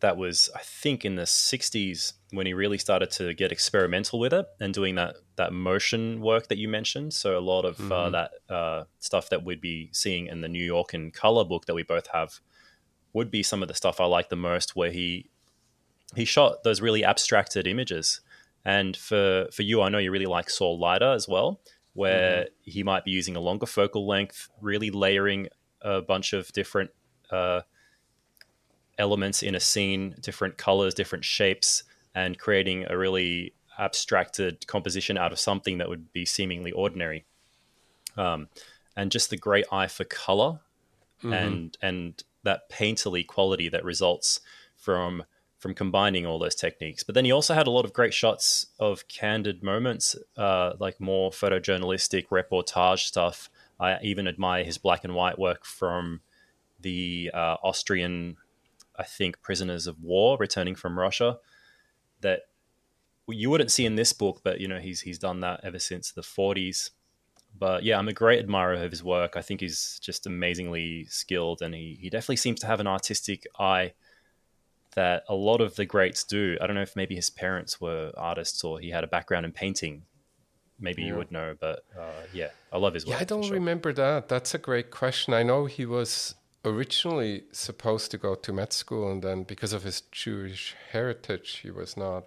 that was I think in the '60s when he really started to get experimental with it and doing that that motion work that you mentioned. So a lot of uh, mm-hmm. uh, that uh, stuff that we'd be seeing in the New York and color book that we both have would be some of the stuff I like the most, where he he shot those really abstracted images. And for for you, I know you really like Saul Leiter as well, where mm-hmm. he might be using a longer focal length, really layering a bunch of different uh, elements in a scene, different colors, different shapes, and creating a really abstracted composition out of something that would be seemingly ordinary. Um, and just the great eye for color mm-hmm. and and that painterly quality that results from from combining all those techniques. But then he also had a lot of great shots of candid moments, uh, like more photojournalistic reportage stuff. I even admire his black and white work from the uh, Austrian, I think, prisoners of war returning from Russia. That you wouldn't see in this book, but you know he's he's done that ever since the 40s. But yeah, I'm a great admirer of his work. I think he's just amazingly skilled, and he he definitely seems to have an artistic eye that a lot of the greats do. I don't know if maybe his parents were artists or he had a background in painting. Maybe yeah. you would know, but uh, yeah, I love his work. Yeah, I don't sure. remember that. That's a great question. I know he was originally supposed to go to med school, and then because of his Jewish heritage, he was not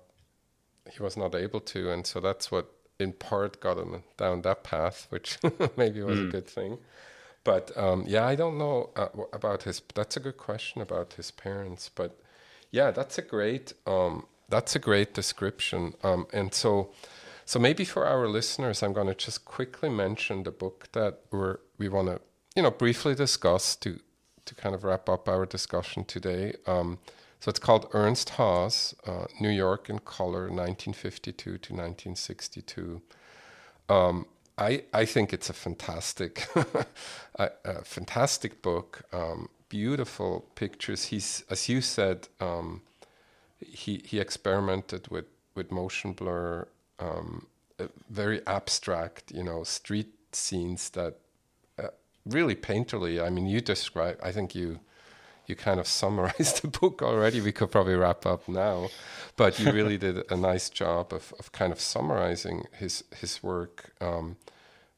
he was not able to, and so that's what in part got him down that path, which maybe was mm. a good thing. But um, yeah, I don't know uh, about his. That's a good question about his parents, but yeah, that's a great um, that's a great description. Um, and so, so maybe for our listeners, I'm going to just quickly mention the book that we're we want to you know briefly discuss to to kind of wrap up our discussion today. Um, so it's called Ernst Haas, uh, New York in Color, 1952 to 1962. Um, I, I think it's a fantastic, a, a, fantastic book. Um, beautiful pictures. He's, as you said, um, he he experimented with with motion blur, um, very abstract, you know, street scenes that uh, really painterly. I mean, you describe. I think you you kind of summarized the book already. We could probably wrap up now, but you really did a nice job of, of kind of summarizing his his work. Um,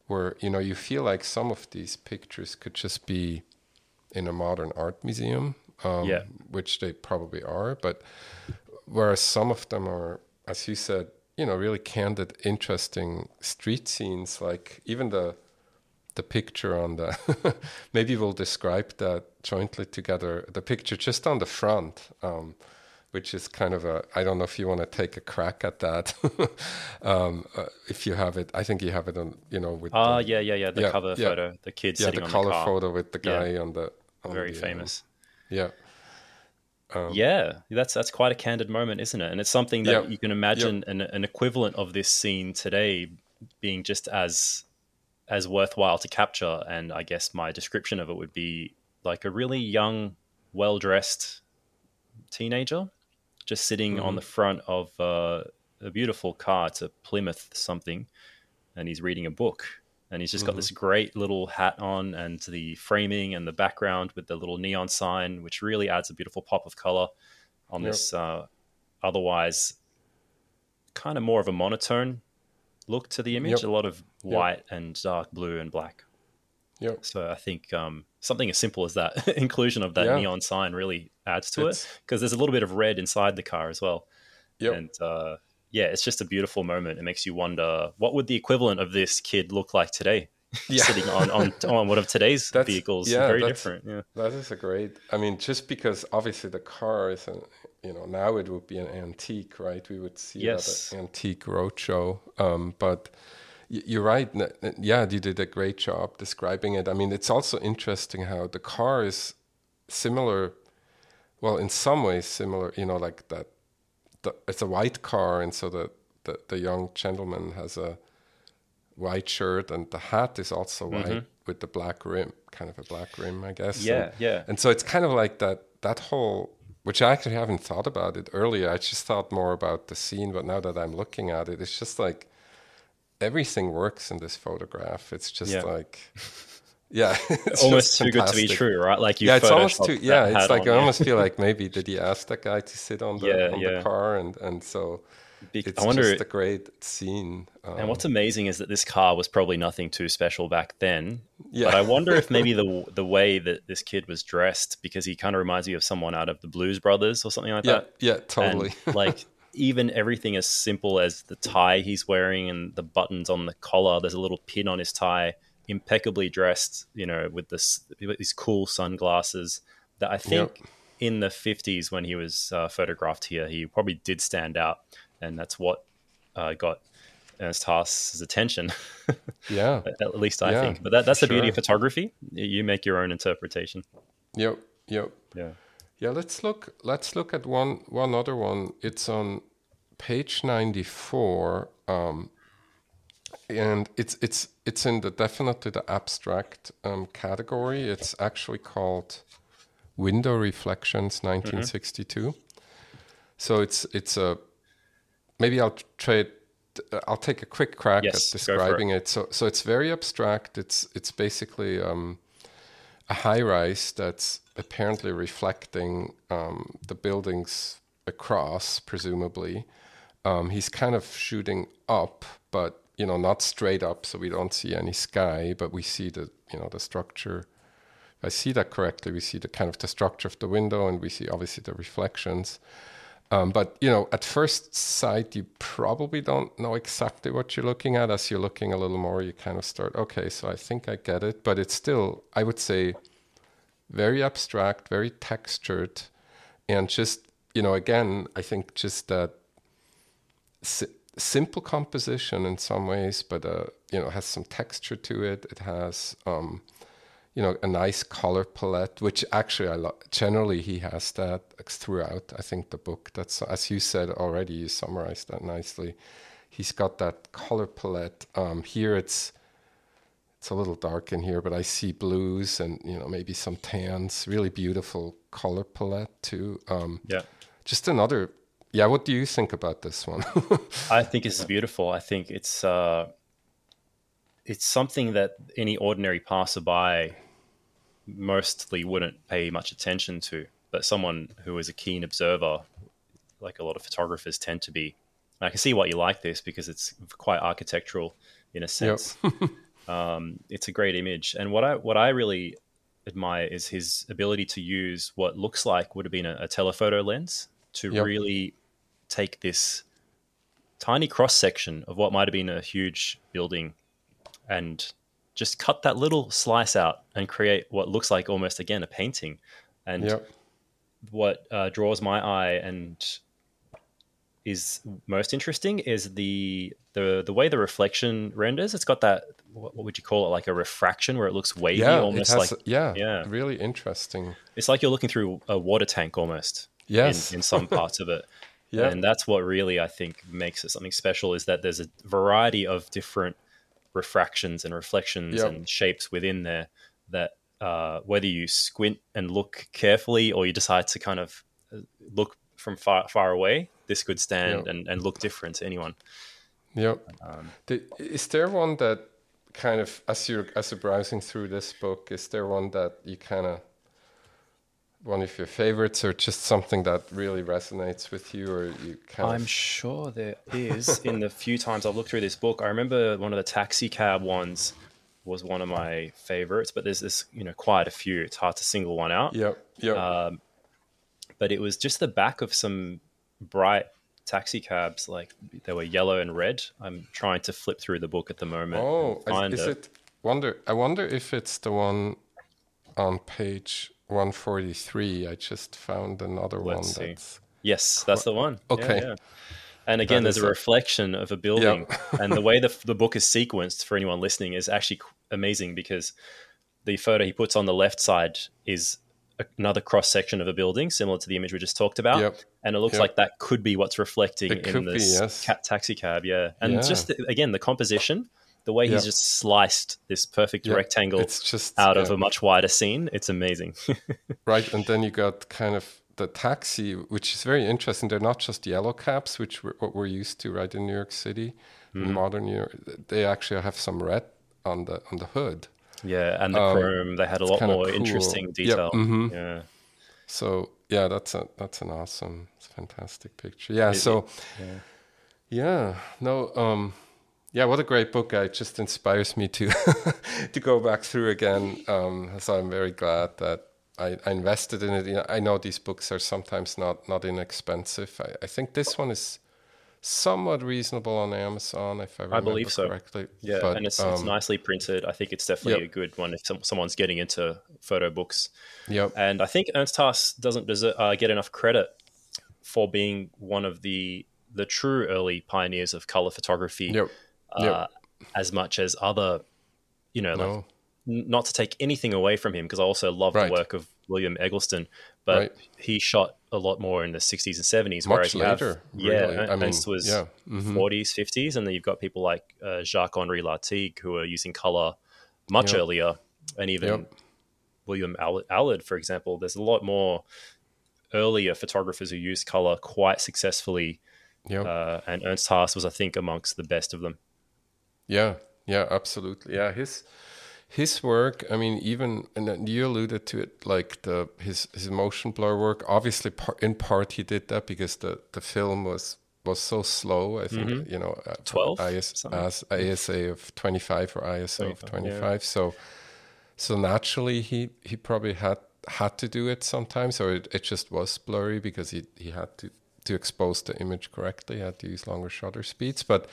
where you know you feel like some of these pictures could just be in a modern art museum, um, yeah. which they probably are. But whereas some of them are, as you said, you know, really candid, interesting street scenes. Like even the the picture on the maybe we'll describe that jointly together. The picture just on the front. Um, which is kind of a I don't know if you want to take a crack at that. um, uh, if you have it, I think you have it on you know with. Ah, uh, yeah, yeah, yeah. The yeah, cover yeah. photo, the kid yeah, the color the photo with the guy yeah. on the very the, famous. Yeah. Um, yeah, that's that's quite a candid moment, isn't it? And it's something that yeah, you can imagine yeah. an, an equivalent of this scene today being just as as worthwhile to capture. And I guess my description of it would be like a really young, well dressed teenager just sitting mm-hmm. on the front of uh, a beautiful car. It's a Plymouth something, and he's reading a book and he's just mm-hmm. got this great little hat on and the framing and the background with the little neon sign which really adds a beautiful pop of color on yep. this uh, otherwise kind of more of a monotone look to the image yep. a lot of white yep. and dark blue and black Yep. So I think um, something as simple as that inclusion of that yeah. neon sign really adds to it's, it because there's a little bit of red inside the car as well. Yep. And uh, yeah, it's just a beautiful moment. It makes you wonder what would the equivalent of this kid look like today, Yeah. sitting on, on on one of today's That's- vehicles. yeah, Very different. Yeah. That is a great. I mean, just because obviously the car is an, you know, now it would be an antique, right? We would see Yes. it at an antique roadshow. Um, but you're right. Yeah, you did a great job describing it. I mean, it's also interesting how the car is similar. Well, in some ways similar. You know, like that. The, it's a white car, and so the, the the young gentleman has a white shirt, and the hat is also white with the black rim, kind of a black rim, I guess. Mm-hmm. Yeah, And- yeah. and so it's kind of like that that whole which I actually haven't thought about it earlier. I just thought more about the scene, but now that I'm looking at it, it's just like everything works in this photograph. It's just Yeah. like yeah, it's Almost too good to be true, right? Like you Yeah, it's almost too. Yeah, it's like on, I yeah. almost feel like maybe did he ask that guy to sit on the Yeah, on yeah. the car, and and so Bec- it's I wonder. just a great scene. Um, and what's amazing is that this car was probably nothing too special back then. Yeah. But I wonder if maybe the the way that this kid was dressed, because he kind of reminds me of someone out of the Blues Brothers or something like yeah, that. yeah, totally. And, like even everything as simple as the tie he's wearing and the buttons on the collar. There's a little pin on his tie. Impeccably dressed, you know, with this with these cool sunglasses. That I think in the 50s when he was uh, photographed here, he probably did stand out, and that's what uh, got Ernst Haas's attention. yeah, at at least I Yeah, think. But that, that's the beauty of photography. You make your own interpretation. yep, yep. Yeah. Yeah, let's look. Let's look at one one other one. It's on page ninety four, um, and it's it's it's in the definitely the abstract um, category. It's actually called Window Reflections, nineteen sixty two. So it's it's a maybe I'll trade. I'll take a quick crack Yes, at for it. describing it. So so it's very abstract. It's it's basically. Um, a high rise that's apparently reflecting um, the buildings across, presumably. Um, he's kind of shooting up, but you know, not straight up, so we don't see any sky, but we see the you know the structure. If I see that correctly, we see the kind of the structure of the window, and we see obviously the reflections. Um, but you know, at first sight, you probably don't know exactly what you're looking at. As you're looking a little more, you kind of start, okay, so I think I get it. But it's still, I would say, very abstract, very textured, and just you know, again, I think just that simple composition in some ways, but uh, you know, has some texture to it. It has. Um, you know, a nice color palette, which actually I lo- generally he has that throughout. I think the book that's as you said already, you summarized that nicely. He's got that color palette. Um, here it's it's a little dark in here, but I see blues and you know maybe some tans. Really beautiful color palette too. Um, Yeah. just another. Yeah, what do you think about this one? I think it's beautiful. I think it's uh, it's something that any ordinary passerby mostly wouldn't pay much attention to, but someone who is a keen observer, like a lot of photographers tend to be. I can see why you like this because it's quite architectural in a sense. um, it's a great image, and what I what I really admire is his ability to use what looks like would have been a, a telephoto lens to Yep. really take this tiny cross section of what might have been a huge building and just cut that little slice out and create what looks like almost again a painting and yep. what uh, draws my eye and is most interesting is the the the way the reflection renders it's got that what, would you call it like a refraction where it looks wavy Yeah, almost has. like yeah, yeah. really interesting. it's like you're looking through a water tank almost Yes. in, in some parts of it Yeah. and that's what really i think makes it something special is that there's a variety of different refractions and reflections Yep. and shapes within there that uh, whether you squint and look carefully or you decide to kind of uh, look from far far away this could stand Yep. and, and look different to anyone Yep. Um, The- is there one that kind of, as you're as you're browsing through this book, is there one that you kind of one of your favorites, or just something that really resonates with you, or you kind I'm of? sure there is. in the few times I've looked through this book, I remember one of the taxi cab ones was one of my favorites, but there's this, you know, quite a few. It's hard to single one out. Yep. Yep. Um, but it was just the back of some bright taxi cabs. Like they were yellow and red. I'm trying to flip through the book at the moment. Oh, is, is it. it? Wonder. I wonder if it's the one on page 143. I just found another one Let's see. that's. Yes, that's the one. Okay. yeah. And again, That there's a a- reflection of a building, Yeah. and the way the the book is sequenced for anyone listening is actually amazing because the photo he puts on the left side is another cross section of a building, similar to the image we just talked about, Yep. and it looks Yep. like that could be what's reflecting It in be, this yes. cat taxi cab. Yeah, and Yeah. just the- again the composition, the way he's just sliced this perfect Yeah, rectangle It's just out of a much wider scene. It's amazing. Right, and then you got kind of the taxi, which is very interesting. They're not just yellow caps, which we're, what we're used to, right, in New York City, Mm-hmm. in modern New York. They actually have some red on the on the hood. yeah, and the Um, chrome they had a lot more cool. interesting detail. mhm. Yeah. So yeah, that's a that's an awesome, fantastic picture. Yeah. It- so yeah. yeah, no, um, yeah, what a great book! It just inspires me to to go back through again. Um, so I'm very glad that I, I invested in it. You know, I know these books are sometimes not not inexpensive. I, I think this one is somewhat reasonable on Amazon, if I remember believe so. correctly. Yeah, But, and it's, it's um, nicely printed. I think it's definitely Yep. a good one if some, someone's getting into photo books. Yep. And I think Ernst Haas doesn't deserve, uh, get enough credit for being one of the the true early pioneers of color photography. Yep. Uh, Yep. As much as other, you know, like No. n- not to take anything away from him because I also love Right. the work of William Eggleston, but Right. he shot a lot more in the 60s and 70s, Much whereas have- later, yeah, really. Ern- I mean, Ernst was yeah. Mhm. 40s, 50s, and then you've got people like uh, Jacques Henri Lartigue who are using color much Yep. earlier, and even Yep. William Allard, for example. There's a lot more earlier photographers who use color quite successfully, Yep. uh, and Ernst Haas was, I think, amongst the best of them. Yeah, yeah, absolutely. Yeah, his his work. I mean, even and then you alluded to it, like the his his motion blur work. Obviously, par, in part he did that because the the film was was so slow. I think you know, uh, 12, IS, as ASA of twenty five or ISO of 25, yeah. So so naturally, he he probably had had to do it sometimes, or it, it just was blurry because he he had to to expose the image correctly. He had to use longer shutter speeds, but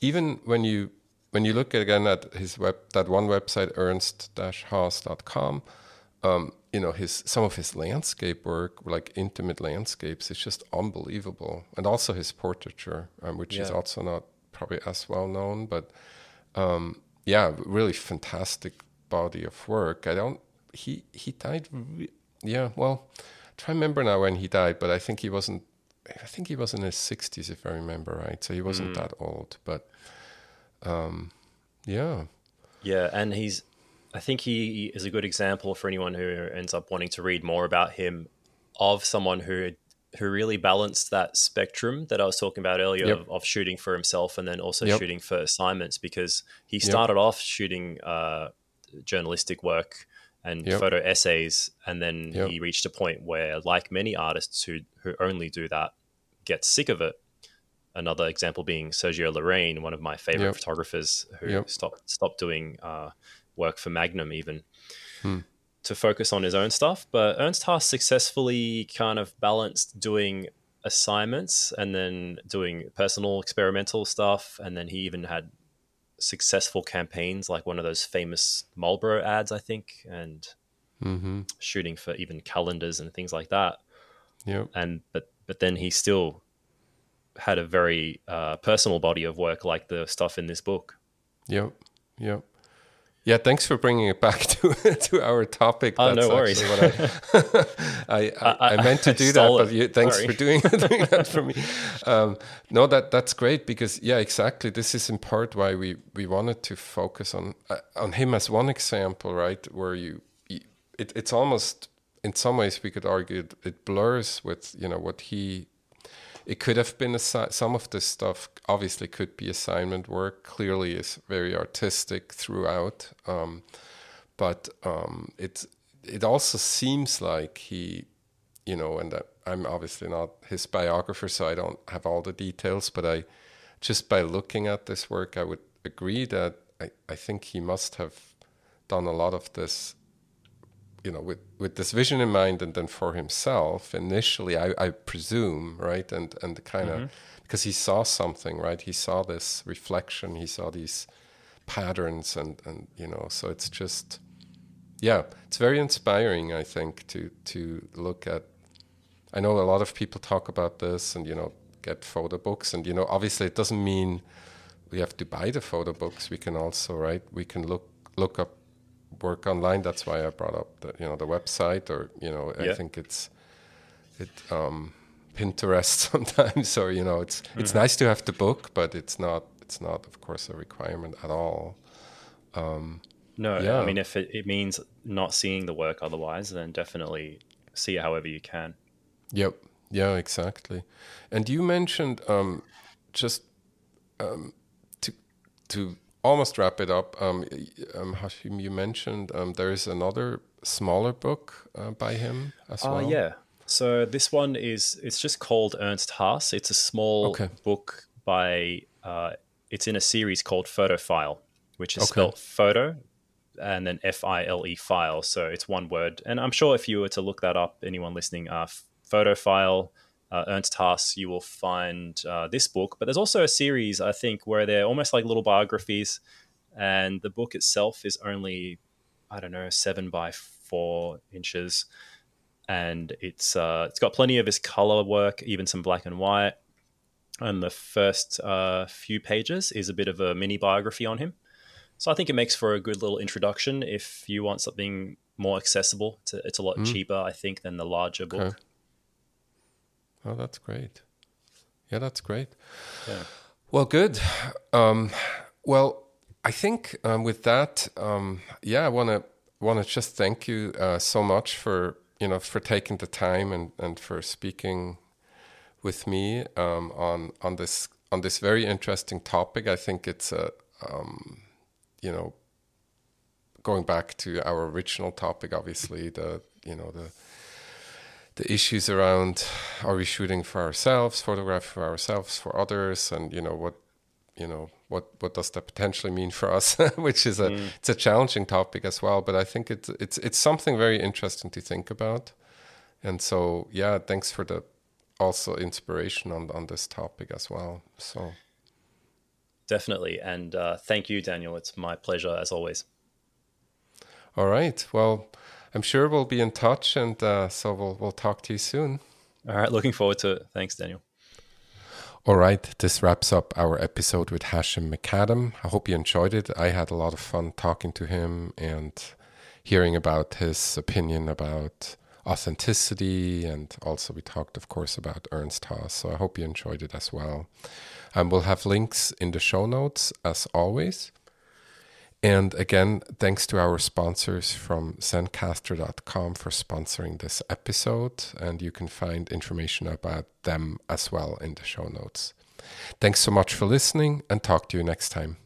even when you when you look again at his web that one website ernst-haas.com um, you know his some of his landscape work like intimate landscapes is just unbelievable. And also his portraiture um, which is also not probably as well known but um, yeah really fantastic body of work. I don't he he died yeah well try to remember now when he died but i think he wasn't i think he was in his 60s if i remember right so he wasn't that old but um yeah Yeah, and he's. I think he is a good example for anyone who ends up wanting to read more about him, of someone who who really balanced that spectrum that I was talking about earlier Yep. of, of shooting for himself and then also Yep. shooting for assignments because he started off shooting uh, journalistic work and Yep. photo essays, and then Yep. he reached a point where, like many artists who who only do that, get sick of it. Another example being Sergio Larrain, one of my favorite Yep. photographers who Yep. stopped stopped doing uh, work for Magnum even Hmm. to focus on his own stuff. But Ernst Haas successfully kind of balanced doing assignments and then doing personal experimental stuff, and then he even had successful campaigns like one of those famous Marlboro ads, I think, and mm-hmm shooting for even calendars and things like that Yeah. and but but then he still had a very uh, personal body of work like the stuff in this book Yep. Yep. Yeah, thanks for bringing it back to to our topic. Oh, no worries. what I, I, I, I meant to I do that, but you, thanks Sorry. for doing, doing that for me. Um, no, that that's great because yeah, exactly. This is in part why we we wanted to focus on uh, on him as one example, right? Where you, you it, it's almost in some ways we could argue it, blurs with you know what he it could have been assi- some of this stuff obviously could be assignment work clearly is very artistic throughout um, but um, it it also seems like he you know and I'm obviously not his biographer so I don't have all the details but I just by looking at this work I would agree that I, I think he must have done a lot of this you know with with this vision in mind and then for himself initially i, I presume right? And and kind of mm-hmm. because he saw something right? He saw this reflection. He saw these patterns and and you know so it's just yeah it's very inspiring i think to to look at i know a lot of people talk about this and you know get photo books and you know obviously it doesn't mean we have to buy the photo books. We can also right? We can look look up work online. That's why I brought up the you know the website, or you know yeah. I think it's it um, Pinterest sometimes, or you know it's mm-hmm. it's nice to have the book, but it's not it's not of course a requirement at all. Um, no, yeah. I mean if it, it means not seeing the work otherwise, then definitely see it however you can. Yep. Yeah. Exactly. And you mentioned um, just um, to to almost wrap it up. Um, um, Hashem, you mentioned um, there is another smaller book uh, by him as uh, well. Yeah. So this one is it's just called Ernst Haas. It's a small okay. book by. Uh, it's in a series called Photofile, which is okay. spelled photo and then F I L E file. So it's one word. And I'm sure if you were to look that up, anyone listening, uh, Photofile uh, Ernst Haas, you will find uh, this book. But there's also a series, I think, where they're almost like little biographies, and the book itself is only, I don't know, seven by four inches, and it's uh, it's got plenty of his color work, even some black and white. And the first uh, few pages is a bit of a mini biography on him. So I think it makes for a good little introduction if you want something more accessible. It's a, it's a lot mm. cheaper, I think, than the larger okay. Oh, that's great. Yeah, that's great. Yeah. Well, good. Um, well, I think um, with that, um, yeah, I want to want to just thank you uh, so much for you know for taking the time and, and for speaking with me um, on on this on this very interesting topic. I think it's a um, you know going back to our original topic, obviously the you know the the issues around are we shooting for ourselves, photograph for ourselves, for others, and you know what you know what what does that potentially mean for us, which is a mm. it's a challenging topic as well. But I think it's it's it's something very interesting to think about, and so yeah, thanks for the also inspiration on on this topic as well. So definitely, and uh, thank you, Daniel. It's my pleasure as always. All right. Well, I'm sure we'll be in touch, and uh, so we'll we'll talk to you soon. All right, looking forward to it. Thanks, Daniel. All right, this wraps up our episode with Hashem McAdam. I hope you enjoyed it. I had a lot of fun talking to him and hearing about his opinion about authenticity, and also we talked, of course, about Ernst Haas. So I hope you enjoyed it as well. And um, we'll have links in the show notes as always. And again, thanks to our sponsors from Zencastr.com for sponsoring this episode. And you can find information about them as well in the show notes. Thanks so much for listening and talk to you next time.